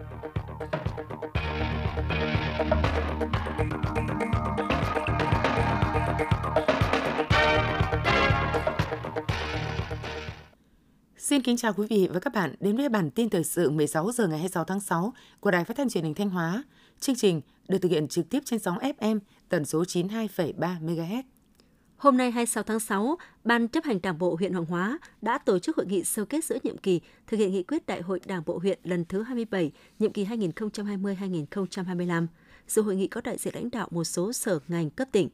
Xin kính chào quý vị và các bạn đến với bản tin thời sự 16 giờ ngày 26 tháng 6 của Đài Phát thanh Truyền hình Thanh Hóa. Chương trình được thực hiện trực tiếp trên sóng FM tần số 92,3 MHz. Hôm nay 26 tháng 6, Ban chấp hành Đảng bộ huyện Hoàng Hóa đã tổ chức hội nghị sơ kết giữa nhiệm kỳ thực hiện nghị quyết Đại hội Đảng bộ huyện lần thứ 27, nhiệm kỳ 2020-2025. Dự hội nghị có đại diện lãnh đạo một số sở ngành cấp tỉnh.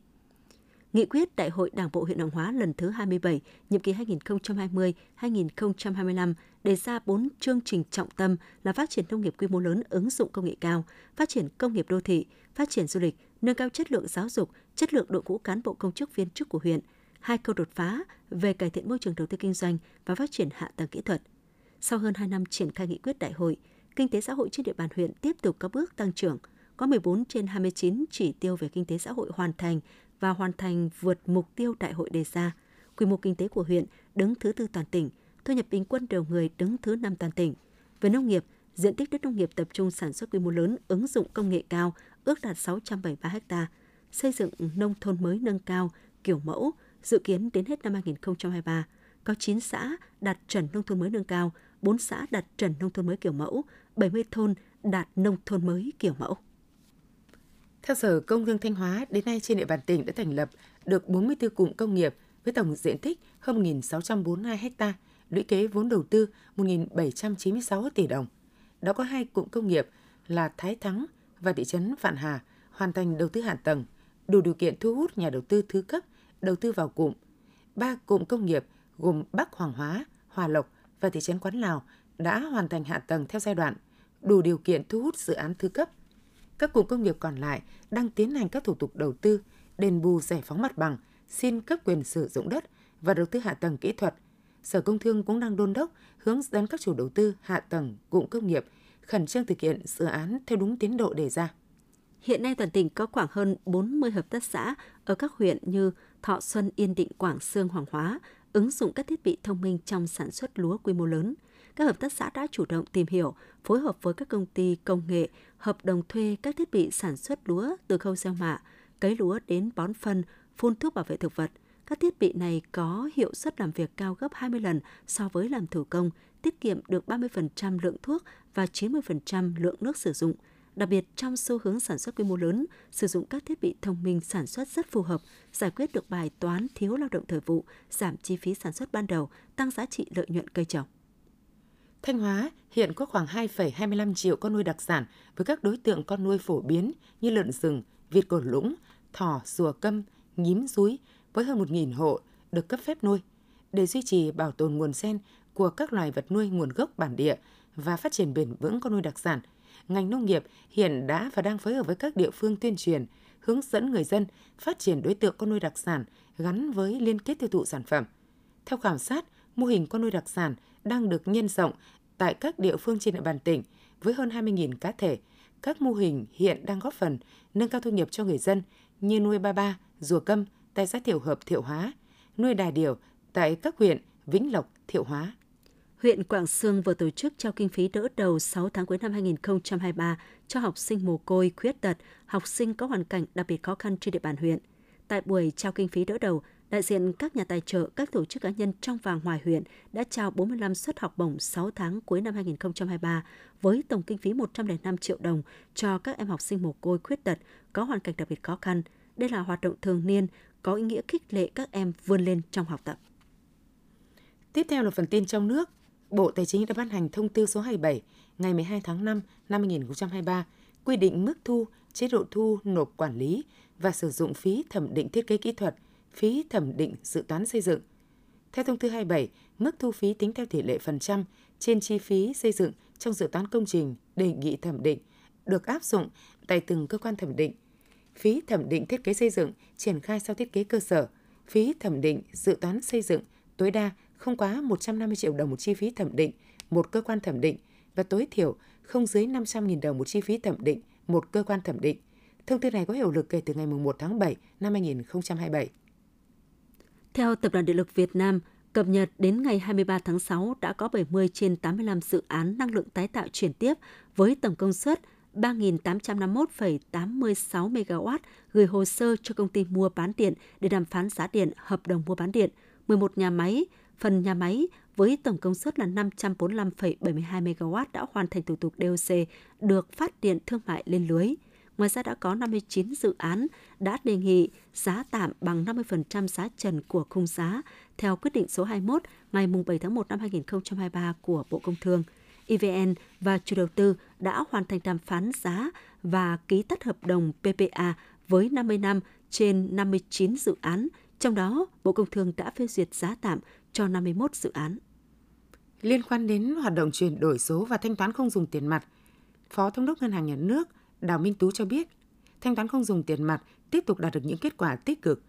Nghị quyết Đại hội Đảng bộ huyện Hoàng Hóa lần thứ 27, nhiệm kỳ 2020-2025 đề ra 4 chương trình trọng tâm là phát triển nông nghiệp quy mô lớn ứng dụng công nghệ cao, phát triển công nghiệp đô thị, phát triển du lịch, nâng cao chất lượng giáo dục, chất lượng đội ngũ cán bộ công chức viên chức của huyện, hai câu đột phá về cải thiện môi trường đầu tư kinh doanh và phát triển hạ tầng kỹ thuật. Sau hơn 2 năm triển khai nghị quyết đại hội, kinh tế xã hội trên địa bàn huyện tiếp tục có bước tăng trưởng, có 14 trên 29 chỉ tiêu về kinh tế xã hội hoàn thành và hoàn thành vượt mục tiêu đại hội đề ra. Quy mô kinh tế của huyện đứng thứ tư toàn tỉnh, thu nhập bình quân đầu người đứng thứ năm toàn tỉnh. Về nông nghiệp, diện tích đất nông nghiệp tập trung sản xuất quy mô lớn ứng dụng công nghệ cao ước đạt 673 ha, xây dựng nông thôn mới nâng cao kiểu mẫu dự kiến đến hết năm 2023 có 9 xã đạt chuẩn nông thôn mới nâng cao, 4 xã đạt chuẩn nông thôn mới kiểu mẫu, 70 thôn đạt nông thôn mới kiểu mẫu. Theo Sở Công Thương Thanh Hóa, đến nay trên địa bàn tỉnh đã thành lập được 44 cụm công nghiệp với tổng diện tích hơn 1.642 ha, lũy kế vốn đầu tư 1.796 tỷ đồng. Đó có hai cụm công nghiệp là Thái Thắng và thị trấn Vạn Hà hoàn thành đầu tư hạ tầng, đủ điều kiện thu hút nhà đầu tư thứ cấp đầu tư vào cụm. Ba cụm công nghiệp gồm Bắc Hoàng Hóa, Hòa Lộc và thị trấn Quán Lào đã hoàn thành hạ tầng theo giai đoạn, đủ điều kiện thu hút dự án thứ cấp. Các cụm công nghiệp còn lại đang tiến hành các thủ tục đầu tư, đền bù giải phóng mặt bằng, xin cấp quyền sử dụng đất và đầu tư hạ tầng kỹ thuật. Sở Công Thương cũng đang đôn đốc hướng dẫn các chủ đầu tư hạ tầng cụm công nghiệp khẩn trương thực hiện dự án theo đúng tiến độ đề ra. Hiện nay toàn tỉnh có khoảng hơn 40 hợp tác xã ở các huyện như Thọ Xuân, Yên Định, Quảng Sương, Hoàng Hóa ứng dụng các thiết bị thông minh trong sản xuất lúa quy mô lớn. Các hợp tác xã đã chủ động tìm hiểu, phối hợp với các công ty công nghệ, hợp đồng thuê các thiết bị sản xuất lúa từ khâu gieo mạ, cấy lúa đến bón phân, phun thuốc bảo vệ thực vật. Các thiết bị này có hiệu suất làm việc cao gấp 20 lần so với làm thủ công, tiết kiệm được 30% lượng thuốc và 90% lượng nước sử dụng – Đặc biệt trong xu hướng sản xuất quy mô lớn, sử dụng các thiết bị thông minh sản xuất rất phù hợp, giải quyết được bài toán thiếu lao động thời vụ, giảm chi phí sản xuất ban đầu, tăng giá trị lợi nhuận cây trồng. Thanh Hóa hiện có khoảng 2,25 triệu con nuôi đặc sản với các đối tượng con nuôi phổ biến như lợn rừng, vịt cổ lũng, thỏ, rùa câm, nhím rúi với hơn 1.000 hộ được cấp phép nuôi. Để duy trì bảo tồn nguồn gen của các loài vật nuôi nguồn gốc bản địa và phát triển bền vững con nuôi đặc sản – ngành nông nghiệp hiện đã và đang phối hợp với các địa phương tuyên truyền, hướng dẫn người dân phát triển đối tượng con nuôi đặc sản gắn với liên kết tiêu thụ sản phẩm. Theo khảo sát, mô hình con nuôi đặc sản đang được nhân rộng tại các địa phương trên địa bàn tỉnh với hơn 20.000 cá thể. Các mô hình hiện đang góp phần nâng cao thu nhập cho người dân như nuôi ba ba, rùa câm tại xã Thiệu Hợp, Thiệu Hóa, nuôi đà điểu tại các huyện Vĩnh Lộc, Thiệu Hóa, huyện Quảng Sương vừa tổ chức trao kinh phí đỡ đầu 6 tháng cuối năm 2023 cho học sinh mồ côi, khuyết tật, học sinh có hoàn cảnh đặc biệt khó khăn trên địa bàn huyện. Tại buổi trao kinh phí đỡ đầu, đại diện các nhà tài trợ, các tổ chức cá nhân trong và ngoài huyện đã trao 45 suất học bổng 6 tháng cuối năm 2023 với tổng kinh phí 105 triệu đồng cho các em học sinh mồ côi khuyết tật có hoàn cảnh đặc biệt khó khăn. Đây là hoạt động thường niên có ý nghĩa khích lệ các em vươn lên trong học tập. Tiếp theo là phần tin trong nước. Bộ Tài chính đã ban hành thông tư số 27 ngày 12 tháng 5 năm 2023 quy định mức thu, chế độ thu nộp quản lý và sử dụng phí thẩm định thiết kế kỹ thuật, phí thẩm định dự toán xây dựng. Theo thông tư 27, mức thu phí tính theo tỷ lệ phần trăm trên chi phí xây dựng trong dự toán công trình đề nghị thẩm định được áp dụng tại từng cơ quan thẩm định. Phí thẩm định thiết kế xây dựng triển khai sau thiết kế cơ sở, phí thẩm định dự toán xây dựng tối đa không quá 150 triệu đồng một chi phí thẩm định một cơ quan thẩm định và tối thiểu không dưới 500.000 đồng một chi phí thẩm định một cơ quan thẩm định. Thông tư này có hiệu lực kể từ ngày 1 tháng 7 năm 2027. Theo Tập đoàn Điện lực Việt Nam, cập nhật đến ngày 23 tháng 6 đã có 70 trên 85 dự án năng lượng tái tạo chuyển tiếp với tổng công suất 3.851,86 MW gửi hồ sơ cho công ty mua bán điện để đàm phán giá điện hợp đồng mua bán điện, 11 nhà máy, phần nhà máy với tổng công suất là 545,72 MW đã hoàn thành thủ tục DOC được phát điện thương mại lên lưới. Ngoài ra đã có 59 dự án đã đề nghị giá tạm bằng 50% giá trần của khung giá theo quyết định số 21 ngày 7 tháng 1 năm 2023 của Bộ Công Thương. EVN và chủ đầu tư đã hoàn thành đàm phán giá và ký tắt hợp đồng PPA với 50 năm trên 59 dự án, trong đó Bộ Công Thương đã phê duyệt giá tạm cho 51 dự án. Liên quan đến hoạt động chuyển đổi số và thanh toán không dùng tiền mặt, Phó Thống đốc Ngân hàng Nhà nước Đào Minh Tú cho biết, thanh toán không dùng tiền mặt tiếp tục đạt được những kết quả tích cực.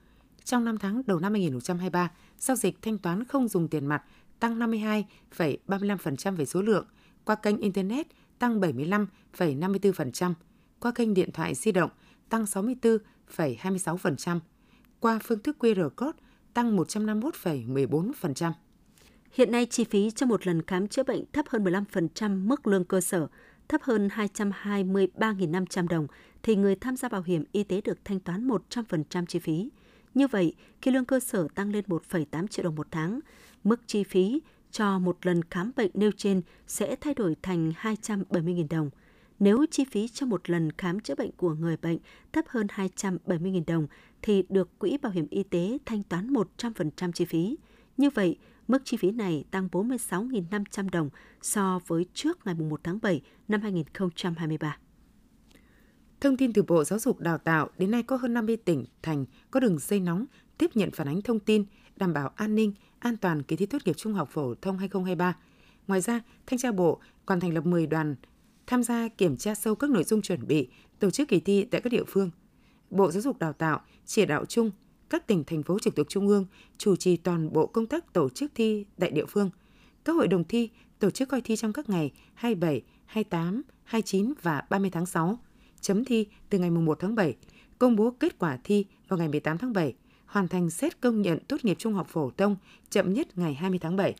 Trong 5 tháng đầu năm 2023, giao dịch thanh toán không dùng tiền mặt tăng 52,35% về số lượng, qua kênh Internet tăng 75,54%, qua kênh điện thoại di động tăng 64,26%, qua phương thức QR code tăng 151,14%. Hiện nay, chi phí cho một lần khám chữa bệnh thấp hơn 15% mức lương cơ sở, thấp hơn 223.500 đồng, thì người tham gia bảo hiểm y tế được thanh toán 100% chi phí. Như vậy, khi lương cơ sở tăng lên 1,8 triệu đồng một tháng, mức chi phí cho một lần khám bệnh nêu trên sẽ thay đổi thành 270.000 đồng. Nếu chi phí cho một lần khám chữa bệnh của người bệnh thấp hơn 270.000 đồng thì được Quỹ Bảo hiểm Y tế thanh toán 100% chi phí. Như vậy, mức chi phí này tăng 46.500 đồng so với trước ngày 1 tháng 7 năm 2023. Thông tin từ Bộ Giáo dục Đào tạo, đến nay có hơn 50 tỉnh, thành có đường dây nóng tiếp nhận phản ánh thông tin, đảm bảo an ninh, an toàn kỳ thi tốt nghiệp trung học phổ thông 2023. Ngoài ra, Thanh tra Bộ còn thành lập 10 đoàn tham gia kiểm tra sâu các nội dung chuẩn bị, tổ chức kỳ thi tại các địa phương. Bộ Giáo dục Đào tạo chỉ đạo chung các tỉnh thành phố trực thuộc trung ương chủ trì toàn bộ công tác tổ chức thi tại địa phương. Các hội đồng thi tổ chức coi thi trong các ngày 27, 28, 29 và 30 tháng 6, chấm thi từ ngày 1 tháng 7, công bố kết quả thi vào ngày 18 tháng 7, hoàn thành xét công nhận tốt nghiệp trung học phổ thông chậm nhất ngày 20 tháng 7.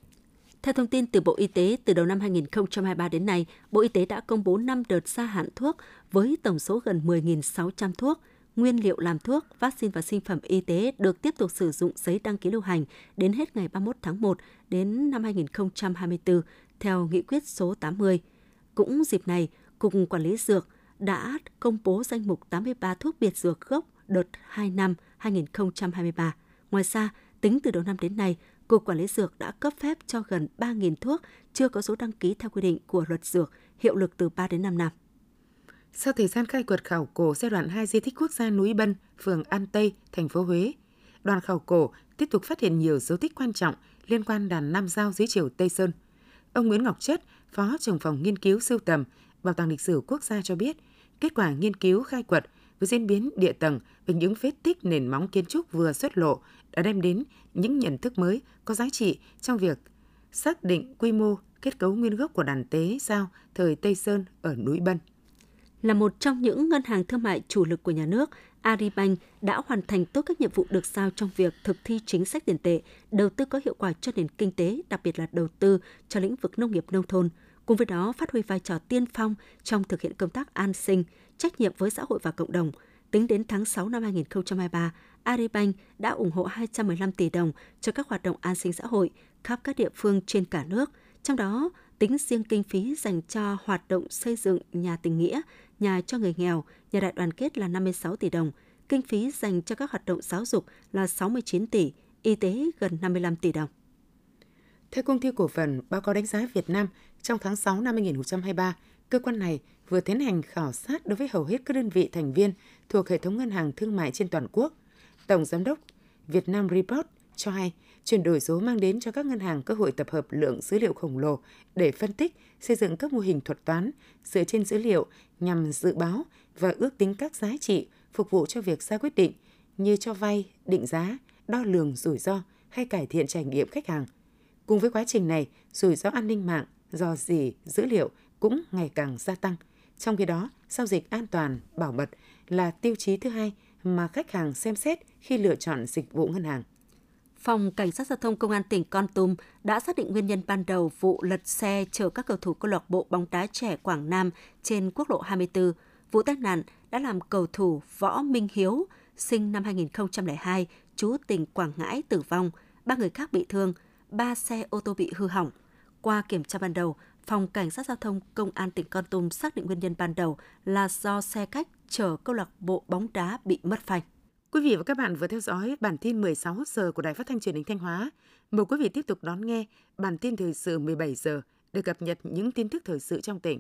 Theo thông tin từ Bộ Y tế, từ đầu năm 2023 đến nay, Bộ Y tế đã công bố 5 đợt gia hạn thuốc với tổng số gần 10.600 thuốc, nguyên liệu làm thuốc, vaccine và sinh phẩm y tế được tiếp tục sử dụng giấy đăng ký lưu hành đến hết ngày 31 tháng 1 đến năm 2024 theo nghị quyết số 80. Cũng dịp này, Cục Quản lý Dược đã công bố danh mục 83 thuốc biệt dược gốc đợt 2 năm 2023. Ngoài ra, tính từ đầu năm đến nay, Cục Quản lý Dược đã cấp phép cho gần 3.000 thuốc chưa có số đăng ký theo quy định của luật dược, hiệu lực từ 3 đến 5 năm. Sau thời gian khai quật khảo cổ giai đoạn 2 di tích quốc gia núi Bân, phường An Tây, thành phố Huế, đoàn khảo cổ tiếp tục phát hiện nhiều dấu tích quan trọng liên quan đàn Nam Giao dưới triều Tây Sơn. Ông Nguyễn Ngọc Chất, Phó trưởng phòng nghiên cứu sưu tầm, Bảo tàng lịch sử quốc gia cho biết, kết quả nghiên cứu khai quật với diễn biến địa tầng và những vết tích nền móng kiến trúc vừa xuất lộ đã đem đến những nhận thức mới có giá trị trong việc xác định quy mô kết cấu nguyên gốc của đàn tế sao thời Tây Sơn ở núi Bân. Là một trong những ngân hàng thương mại chủ lực của nhà nước, Agribank đã hoàn thành tốt các nhiệm vụ được giao trong việc thực thi chính sách tiền tệ, đầu tư có hiệu quả cho nền kinh tế, đặc biệt là đầu tư cho lĩnh vực nông nghiệp nông thôn. Cùng với đó, phát huy vai trò tiên phong trong thực hiện công tác an sinh, trách nhiệm với xã hội và cộng đồng. Tính đến tháng 6 năm 2023, Aribank đã ủng hộ 215 tỷ đồng cho các hoạt động an sinh xã hội khắp các địa phương trên cả nước. Trong đó, tính riêng kinh phí dành cho hoạt động xây dựng nhà tình nghĩa, nhà cho người nghèo, nhà đại đoàn kết là 56 tỷ đồng, kinh phí dành cho các hoạt động giáo dục là 69 tỷ, y tế gần 55 tỷ đồng. Theo công ty cổ phần báo cáo đánh giá Việt Nam, trong tháng 6 năm 2023, cơ quan này vừa tiến hành khảo sát đối với hầu hết các đơn vị thành viên thuộc hệ thống ngân hàng thương mại trên toàn quốc. Tổng giám đốc Việt Nam Report cho hay, chuyển đổi số mang đến cho các ngân hàng cơ hội tập hợp lượng dữ liệu khổng lồ để phân tích, xây dựng các mô hình thuật toán dựa trên dữ liệu nhằm dự báo và ước tính các giá trị phục vụ cho việc ra quyết định như cho vay, định giá, đo lường rủi ro hay cải thiện trải nghiệm khách hàng. Cùng với quá trình này, rủi ro an ninh mạng, do gì dữ liệu cũng ngày càng gia tăng. Trong khi đó, giao dịch an toàn, bảo mật là tiêu chí thứ hai mà khách hàng xem xét khi lựa chọn dịch vụ ngân hàng. Phòng Cảnh sát Giao thông Công an tỉnh Con Tum đã xác định nguyên nhân ban đầu vụ lật xe chở các cầu thủ câu lạc bộ bóng đá trẻ Quảng Nam trên quốc lộ 24. Vụ tai nạn đã làm cầu thủ Võ Minh Hiếu, sinh năm 2002, trú tỉnh Quảng Ngãi tử vong, ba người khác bị thương, ba xe ô tô bị hư hỏng. Qua kiểm tra ban đầu, Phòng Cảnh sát Giao thông Công an tỉnh Con Tum xác định nguyên nhân ban đầu là do xe khách chở câu lạc bộ bóng đá bị mất phanh. Quý vị và các bạn vừa theo dõi bản tin 16 giờ của Đài Phát thanh Truyền hình Thanh Hóa. Mời quý vị tiếp tục đón nghe bản tin thời sự 17 giờ để cập nhật những tin tức thời sự trong tỉnh.